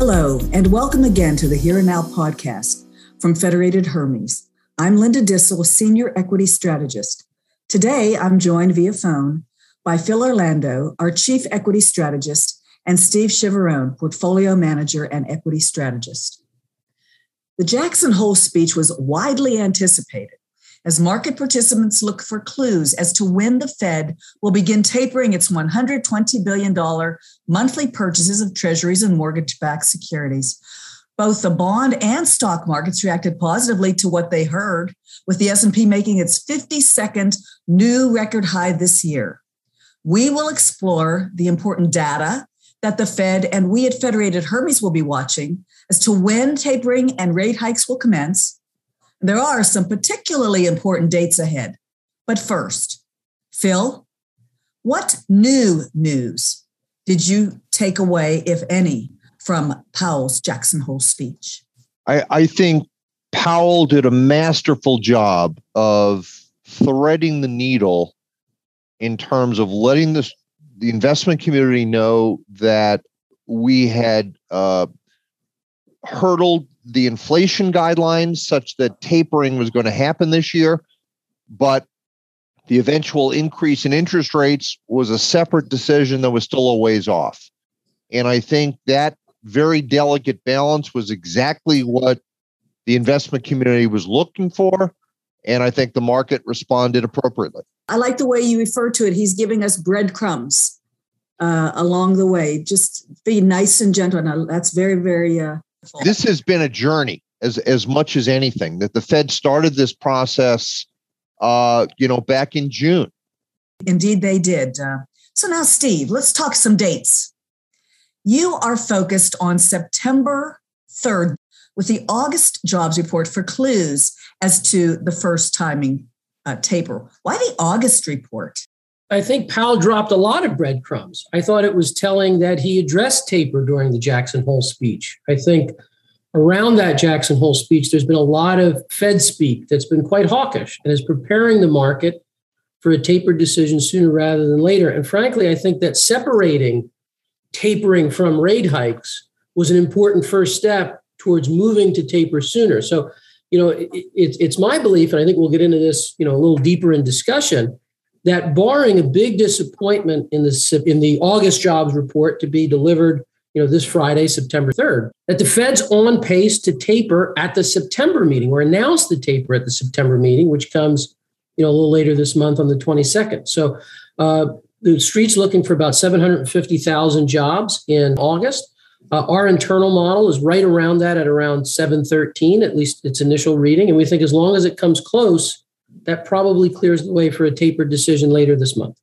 Hello, and welcome again to the Here and Now podcast from Federated Hermes. I'm Linda Duessel, Senior Equity Strategist. Today, I'm joined via phone by Phil Orlando, our Chief Equity Strategist, and Steve Chiavarone, Portfolio Manager and Equity Strategist. The Jackson Hole speech was widely anticipated as market participants look for clues as to when the Fed will begin tapering its $120 billion monthly purchases of treasuries and mortgage backed securities. Both the bond and stock markets reacted positively to what they heard, with the S&P making its 52nd new record high this year. We will explore the important data that the Fed and we at Federated Hermes will be watching as to when tapering and rate hikes will commence there are some particularly important dates ahead. But first, Phil, what new news did you take away, if any, from Powell's Jackson Hole speech? I, I think Powell did a masterful job of threading the needle in terms of letting the, the investment community know that we had uh, hurdled the inflation guidelines such that tapering was going to happen this year, but the eventual increase in interest rates was a separate decision that was still a ways off. And I think that very delicate balance was exactly what the investment community was looking for. And I think the market responded appropriately. I like the way you refer to it. He's giving us breadcrumbs uh, along the way. Just be nice and gentle. Now, that's very, very uh, this has been a journey as as much as anything that the Fed started this process, uh, you know, back in June. Indeed, they did. Uh, so now, Steve, let's talk some dates. You are focused on September 3rd with the August jobs report for clues as to the first timing uh, taper. Why the August report? I think Powell dropped a lot of breadcrumbs. I thought it was telling that he addressed taper during the Jackson Hole speech. I think around that Jackson Hole speech, there's been a lot of Fed speak that's been quite hawkish and is preparing the market for a taper decision sooner rather than later. And frankly, I think that separating tapering from rate hikes was an important first step towards moving to taper sooner. So, you know, it, it, it's my belief, and I think we'll get into this, you know, a little deeper in discussion that barring a big disappointment in the in the August jobs report to be delivered, you know, this Friday, September 3rd, that the Fed's on pace to taper at the September meeting or announce the taper at the September meeting, which comes, you know, a little later this month on the 22nd. So uh, the street's looking for about 750,000 jobs in August. Uh, our internal model is right around that at around 713, at least its initial reading. And we think as long as it comes close, that probably clears the way for a tapered decision later this month.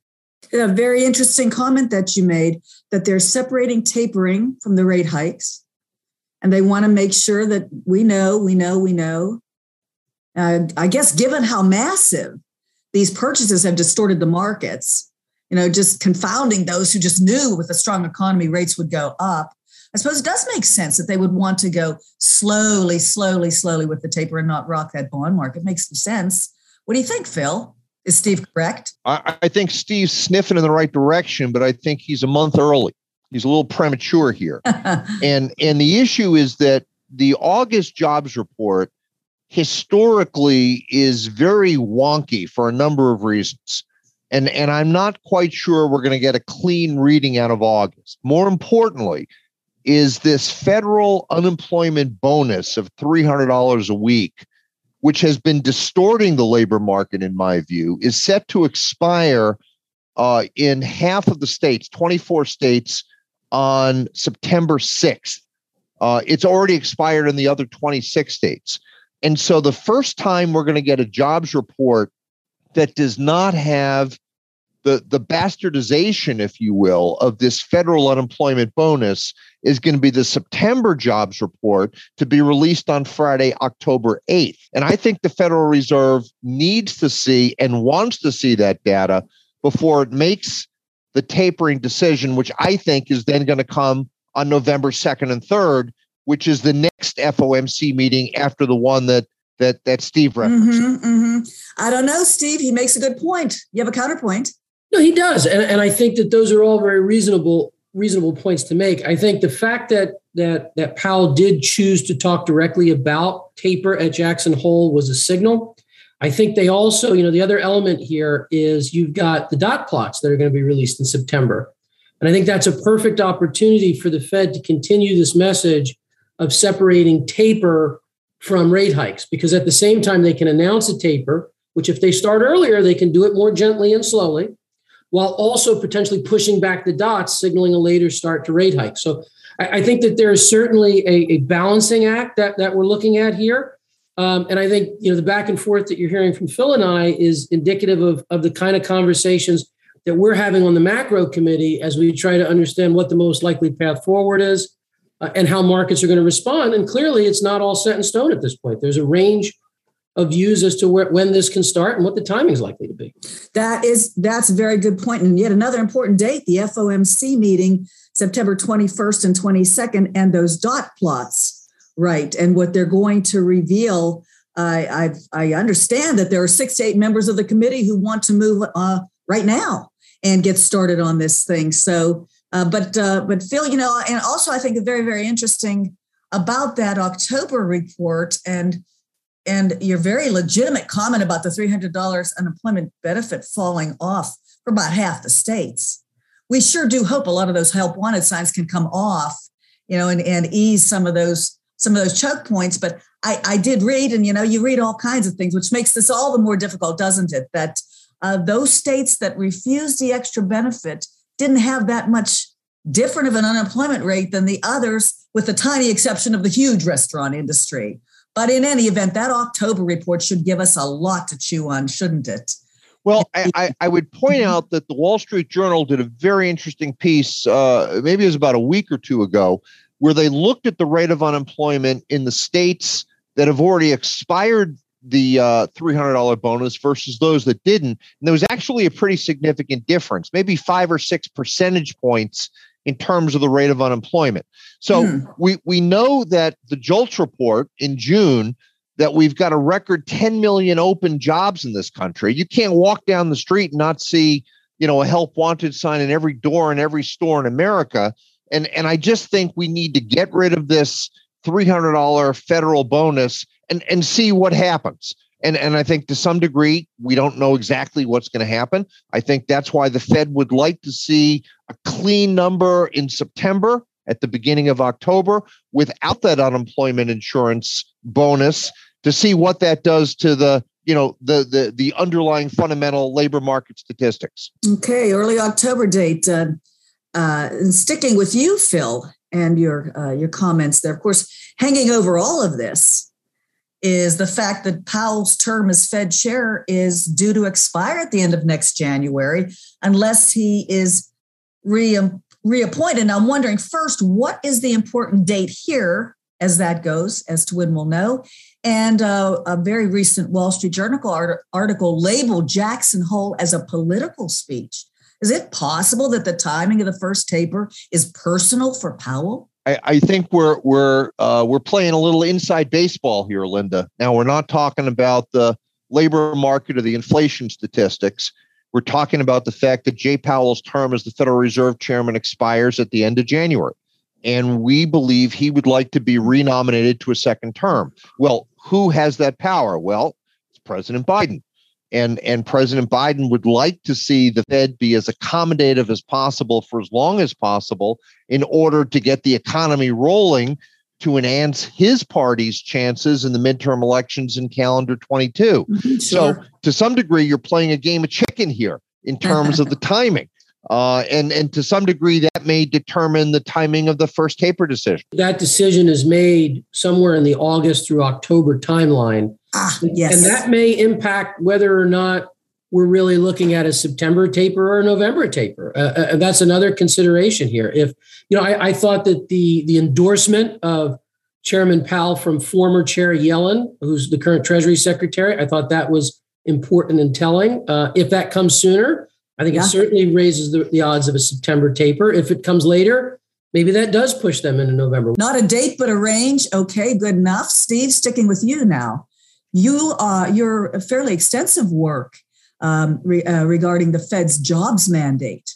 A very interesting comment that you made that they're separating tapering from the rate hikes. And they want to make sure that we know, we know, we know. Uh, I guess given how massive these purchases have distorted the markets, you know, just confounding those who just knew with a strong economy rates would go up. I suppose it does make sense that they would want to go slowly, slowly, slowly with the taper and not rock that bond market. Makes sense. What do you think, Phil? Is Steve correct? I, I think Steve's sniffing in the right direction, but I think he's a month early. He's a little premature here. and and the issue is that the August jobs report historically is very wonky for a number of reasons. And, and I'm not quite sure we're going to get a clean reading out of August. More importantly, is this federal unemployment bonus of $300 a week which has been distorting the labor market, in my view, is set to expire uh, in half of the states, 24 states, on September 6th. Uh, it's already expired in the other 26 states. And so the first time we're going to get a jobs report that does not have the, the bastardization, if you will, of this federal unemployment bonus is going to be the September jobs report to be released on Friday, October 8th. And I think the Federal Reserve needs to see and wants to see that data before it makes the tapering decision, which I think is then going to come on November 2nd and 3rd, which is the next FOMC meeting after the one that that that Steve referenced. Mm-hmm, mm-hmm. I don't know, Steve. He makes a good point. You have a counterpoint. No, he does, and and I think that those are all very reasonable reasonable points to make. I think the fact that that that Powell did choose to talk directly about taper at Jackson Hole was a signal. I think they also, you know, the other element here is you've got the dot plots that are going to be released in September. And I think that's a perfect opportunity for the Fed to continue this message of separating taper from rate hikes, because at the same time, they can announce a taper, which if they start earlier, they can do it more gently and slowly, while also potentially pushing back the dots, signaling a later start to rate hike. So I, I think that there is certainly a, a, balancing act that, that we're looking at here. Um, and I think you know the back and forth that you're hearing from Phil and I is indicative of, of the kind of conversations that we're having on the macro committee as we try to understand what the most likely path forward is uh, and how markets are going to respond. And clearly, it's not all set in stone at this point. There's a range of views as to where, when this can start and what the timing is likely to be. That is that's a very good point. And yet another important date, the FOMC meeting, September 21st and 22nd, and those dot plots, right? And what they're going to reveal. I I, I understand that there are six to eight members of the committee who want to move uh, right now and get started on this thing. So, uh, but uh, but Phil, you know, and also I think very very interesting about that October report and and your very legitimate comment about the $300 unemployment benefit falling off for about half the states. We sure do hope a lot of those help wanted signs can come off, you know, and, and ease some of those some of those choke points. But I, I did read, and you know, you read all kinds of things, which makes this all the more difficult, doesn't it? That uh, those states that refused the extra benefit didn't have that much different of an unemployment rate than the others, with the tiny exception of the huge restaurant industry. But in any event, that October report should give us a lot to chew on, shouldn't it? Well, I, I, would point out that the Wall Street Journal did a very interesting piece, uh, maybe it was about a week or two ago, where they looked at the rate of unemployment in the states that have already expired the uh, $300 bonus versus those that didn't. And there was actually a pretty significant difference, maybe five or six percentage points in terms of the rate of unemployment. So hmm. we, we know that the JOLTS report in June that we've got a record 10 million open jobs in this country. You can't walk down the street and not see, you know, a help wanted sign in every door in every store in America. And and I just think we need to get rid of this $300 federal bonus and and see what happens. And and I think to some degree we don't know exactly what's going to happen. I think that's why the Fed would like to see a clean number in September at the beginning of October without that unemployment insurance bonus to see what that does to the you know the the the underlying fundamental labor market statistics. Okay, early October date. Uh, uh, sticking with you, Phil, and your uh, your comments there. Of course, hanging over all of this is the fact that Powell's term as Fed chair is due to expire at the end of next January, unless he is re- reappointed. And I'm wondering first, what is the important date here as that goes, as to when we'll know? And uh, a very recent Wall Street Journal article labeled Jackson Hole as a political speech. Is it possible that the timing of the first taper is personal for Powell? I, I think we're we're uh, we're playing a little inside baseball here, Linda. Now we're not talking about the labor market or the inflation statistics. We're talking about the fact that Jay Powell's term as the Federal Reserve Chairman expires at the end of January. And we believe he would like to be renominated to a second term. Well, who has that power? Well, it's President Biden and and President Biden would like to see the Fed be as accommodative as possible for as long as possible in order to get the economy rolling to enhance his party's chances in the midterm elections in calendar 22. Mm-hmm, sure. So to some degree you're playing a game of chicken here in terms of the timing. Uh, and and to some degree that may determine the timing of the first taper decision. That decision is made somewhere in the August through October timeline. Ah, yes. And that may impact whether or not we're really looking at a September taper or a November taper. Uh, uh, that's another consideration here. If you know, I, I, thought that the the endorsement of Chairman Powell from former Chair Yellen, who's the current Treasury Secretary, I thought that was important and telling. Uh, if that comes sooner, I think yeah. it certainly raises the, the odds of a September taper. If it comes later, maybe that does push them into November. Not a date, but a range. Okay, good enough. Steve, sticking with you now you uh, your fairly extensive work um, re, uh, regarding the Fed's jobs mandate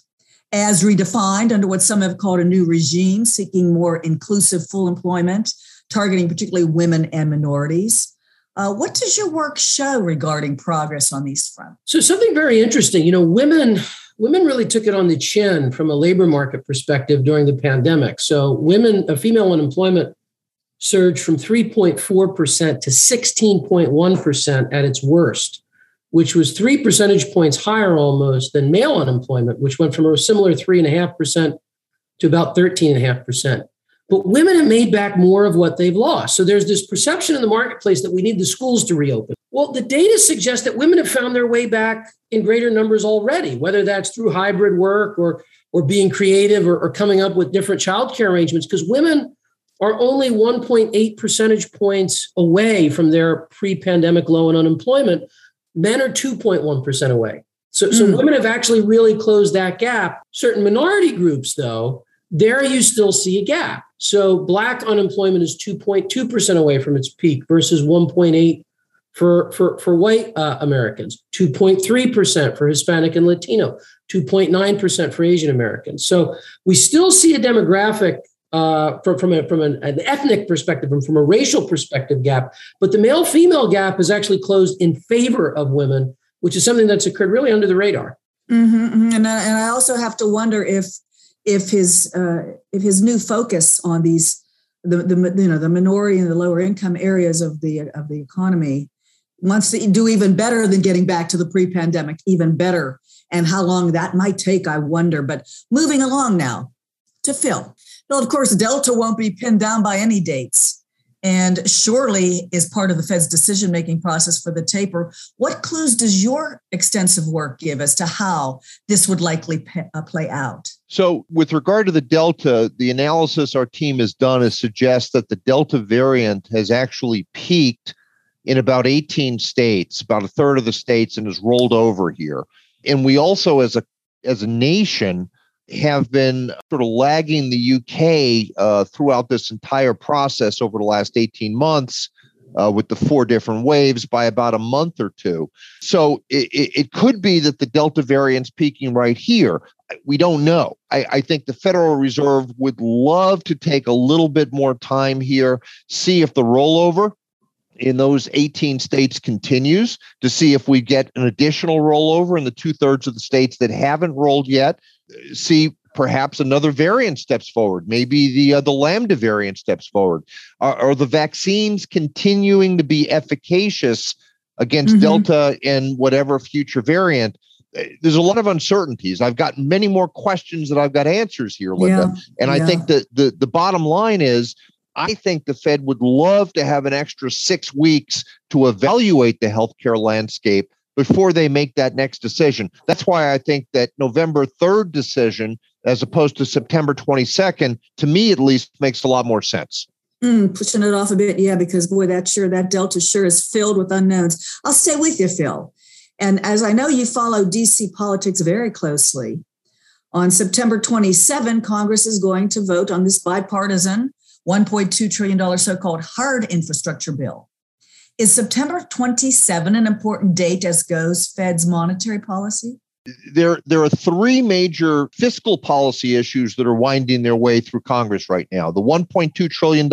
as redefined under what some have called a new regime, seeking more inclusive full employment, targeting particularly women and minorities. Uh, what does your work show regarding progress on these fronts? So something very interesting. You know, women women really took it on the chin from a labor market perspective during the pandemic. So women, uh, female unemployment surged from 3.4% to 16.1% at its worst, which was three percentage points higher almost than male unemployment, which went from a similar 3.5% to about 13.5%. But women have made back more of what they've lost. So there's this perception in the marketplace that we need the schools to reopen. Well, the data suggests that women have found their way back in greater numbers already, whether that's through hybrid work or, or being creative or, or coming up with different childcare arrangements, because women are only 1.8 percentage points away from their pre pandemic low in unemployment. Men are 2.1% away. So, mm. so women have actually really closed that gap. Certain minority groups, though, there you still see a gap. So black unemployment is 2.2% away from its peak versus 1.8 for, for, for white uh, Americans, 2.3% for Hispanic and Latino, 2.9% for Asian Americans. So we still see a demographic uh, from, from, a, from an, an, ethnic perspective and from a racial perspective gap, but the male female gap is actually closed in favor of women, which is something that's occurred really under the radar. Mm-hmm, mm-hmm. And, I, and I also have to wonder if if his uh, if his new focus on these the, the you know the minority and the lower income areas of the of the economy wants to do even better than getting back to the pre-pandemic even better and how long that might take i wonder but moving along now to phil phil of course delta won't be pinned down by any dates and surely is part of the Fed's decision making process for the taper. What clues does your extensive work give as to how this would likely uh, play out? So, with regard to the Delta, the analysis our team has done is suggest that the Delta variant has actually peaked in about 18 states, about a third of the states, and has rolled over here. And we also, as a as a nation, have been sort of lagging the UK uh, throughout this entire process over the last 18 months. Uh, with the four different waves by about a month or two. So it, it, could be that the Delta variant's peaking right here. We don't know. I, I, think the Federal Reserve would love to take a little bit more time here, see if the rollover in those 18 states continues, to see if we get an additional rollover in the two thirds of the states that haven't rolled yet see perhaps another variant steps forward. Maybe the uh, the lambda variant steps forward. Are, are, the vaccines continuing to be efficacious against mm-hmm. Delta and whatever future variant? Uh, there's a lot of uncertainties. I've got many more questions that I've got answers here, Linda. Yeah, and I think that the the bottom line is. I think the Fed would love to have an extra six weeks to evaluate the healthcare landscape before they make that next decision. That's why I think that November 3rd decision, as opposed to September 22nd, to me at least, makes a lot more sense. Mm, pushing it off a bit, yeah, because boy, that sure that delta sure is filled with unknowns. I'll stay with you, Phil. And as I know you follow DC politics very closely, on September 27, Congress is going to vote on this bipartisan $1.2 trillion so-called hard infrastructure bill. Is September 27 an important date as goes Fed's monetary policy? There, there are three major fiscal policy issues that are winding their way through Congress right now. The $1.2 trillion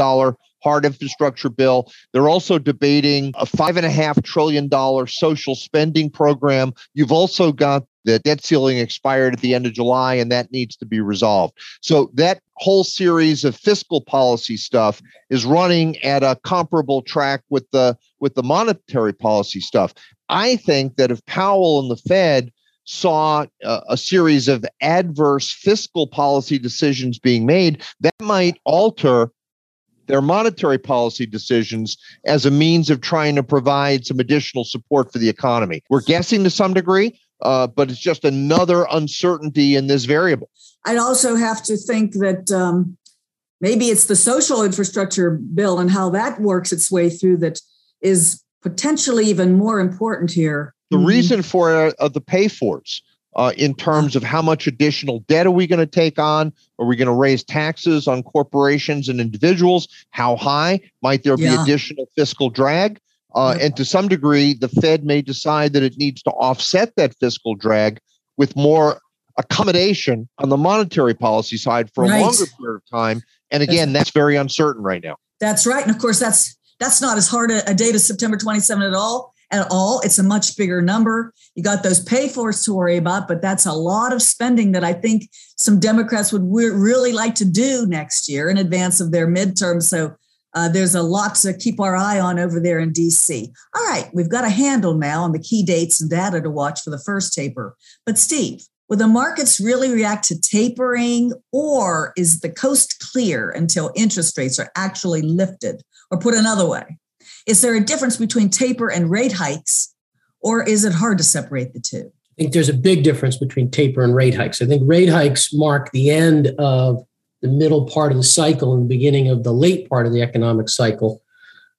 hard infrastructure bill. They're also debating a five and a half trillion dollar social spending program. You've also got the debt ceiling expired at the end of July, and that needs to be resolved. So that whole series of fiscal policy stuff is running at a comparable track with the with the monetary policy stuff. I think that if Powell and the Fed saw a, a, series of adverse fiscal policy decisions being made, that might alter their monetary policy decisions as a means of trying to provide some additional support for the economy. We're guessing to some degree, uh, but it's just another uncertainty in this variable. I'd also have to think that um, maybe it's the social infrastructure bill and how that works its way through that is potentially even more important here. The mm-hmm. reason for uh, the pay fors uh, in terms of how much additional debt are we going to take on? Are we going to raise taxes on corporations and individuals? How high might there be yeah. additional fiscal drag? Uh, and to some degree, the Fed may decide that it needs to offset that fiscal drag with more accommodation on the monetary policy side for a right. longer period of time. And again, that's, very uncertain right now. That's right. And of course, that's that's not as hard a, a date as September 27 at all. At all, it's a much bigger number. You got those pay fors to worry about, but that's a lot of spending that I think some Democrats would really like to do next year in advance of their midterm. So uh, there's a lot to keep our eye on over there in DC. All right, we've got a handle now on the key dates and data to watch for the first taper. But Steve, will the markets really react to tapering, or is the coast clear until interest rates are actually lifted? Or put another way, is there a difference between taper and rate hikes, or is it hard to separate the two? I think there's a big difference between taper and rate hikes. I think rate hikes mark the end of the middle part of the cycle and the beginning of the late part of the economic cycle.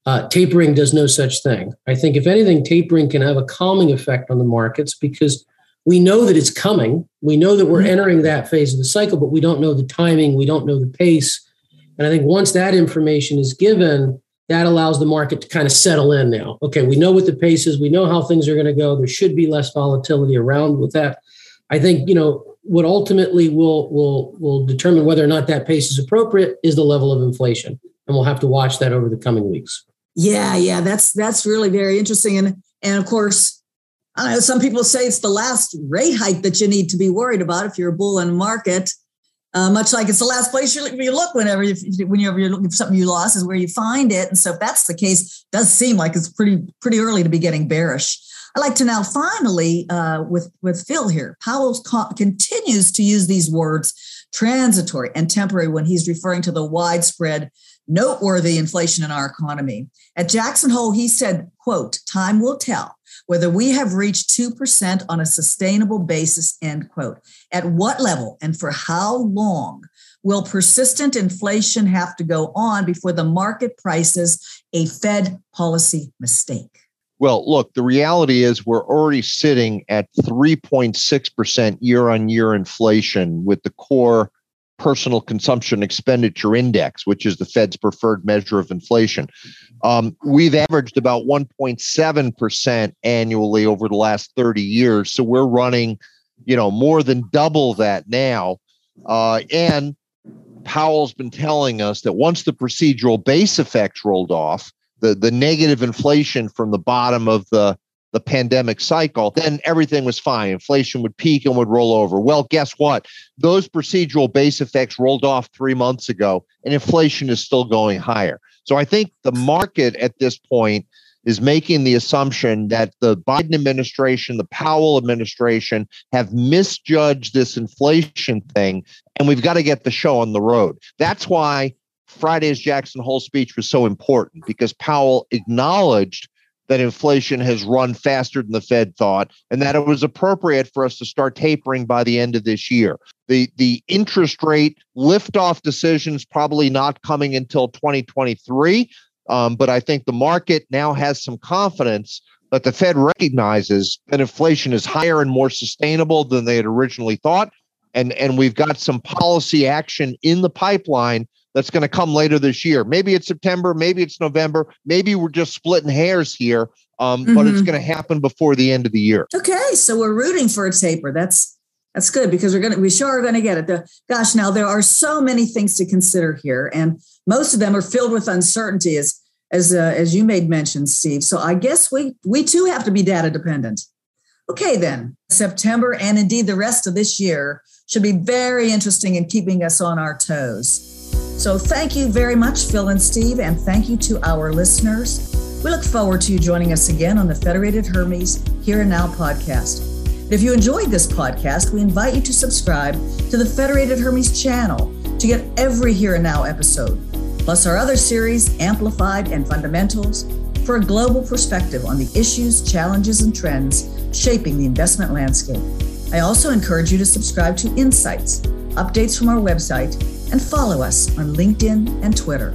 Uh, tapering does no such thing. I think, if anything, tapering can have a calming effect on the markets because we know that it's coming. We know that we're mm-hmm. entering that phase of the cycle, but we don't know the timing, we don't know the pace. And I think once that information is given, that allows the market to kind of settle in now. Okay, we know what the pace is, we know how things are going to go. There should be less volatility around with that. I think, you know, what ultimately will will will determine whether or not that pace is appropriate is the level of inflation. And we'll have to watch that over the coming weeks. Yeah, yeah, that's that's really very interesting. And and of course, I know some people say it's the last rate hike that you need to be worried about if you're a bull in the market. Uh, much like it's the last place you, you look whenever you, whenever you're looking for something you lost is where you find it. And so if that's the case, does seem like it's pretty pretty early to be getting bearish. I'd like to now finally uh, with with Phil here. Powell co- continues to use these words transitory and temporary when he's referring to the widespread noteworthy inflation in our economy. At Jackson Hole, he said, quote, time will tell whether we have reached 2% on a sustainable basis, end quote. At what level and for how long will persistent inflation have to go on before the market prices a Fed policy mistake? Well, look, the reality is we're already sitting at 3.6% year on year inflation with the core personal consumption expenditure index, which is the Fed's preferred measure of inflation. Um, we've averaged about 1.7% annually over the last 30 years. So we're running, you know, more than double that now. Uh, and Powell's been telling us that once the procedural base effects rolled off, the, the negative inflation from the bottom of the the pandemic cycle, then everything was fine. Inflation would peak and would roll over. Well, guess what? Those procedural base effects rolled off three months ago, and inflation is still going higher. So I think the market at this point is making the assumption that the Biden administration, the Powell administration have misjudged this inflation thing, and we've got to get the show on the road. That's why Friday's Jackson Hole speech was so important because Powell acknowledged that inflation has run faster than the Fed thought, and that it was appropriate for us to start tapering by the end of this year. The the interest rate liftoff decisions probably not coming until 2023, um, but I think the market now has some confidence that the Fed recognizes that inflation is higher and more sustainable than they had originally thought, and and we've got some policy action in the pipeline that's going to come later this year. Maybe it's September, maybe it's November, maybe we're just splitting hairs here, um, mm-hmm. but it's mm-hmm. going to happen before the end of the year. Okay, so we're rooting for a taper. That's that's good because we're gonna we sure are gonna get it. The, gosh, now there are so many things to consider here, and most of them are filled with uncertainty, as as uh, as you made mention, Steve. So I guess we we too have to be data dependent. Okay, then September and indeed the rest of this year should be very interesting in keeping us on our toes. So thank you very much, Phil and Steve, and thank you to our listeners. We look forward to you joining us again on the Federated Hermes Here and Now podcast. If you enjoyed this podcast, we invite you to subscribe to the Federated Hermes channel to get every Here and Now episode, plus our other series, Amplified and Fundamentals, for a global perspective on the issues, challenges, and trends shaping the investment landscape. I also encourage you to subscribe to Insights, updates from our website, and follow us on LinkedIn and Twitter.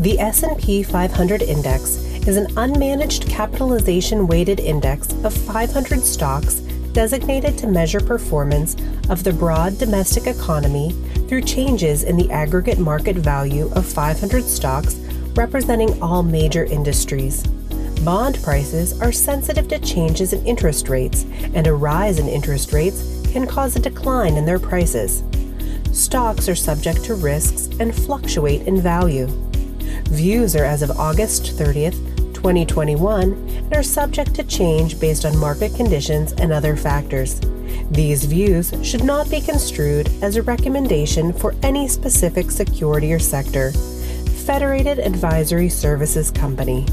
The S&P 500 index is an unmanaged capitalization weighted index of 500 stocks designated to measure performance of the broad domestic economy through changes in the aggregate market value of 500 stocks representing all major industries. Bond prices are sensitive to changes in interest rates, and a rise in interest rates can cause a decline in their prices. Stocks are subject to risks and fluctuate in value. Views are as of August 30th, 2021, and are subject to change based on market conditions and other factors. These views should not be construed as a recommendation for any specific security or sector. Federated Advisory Services Company.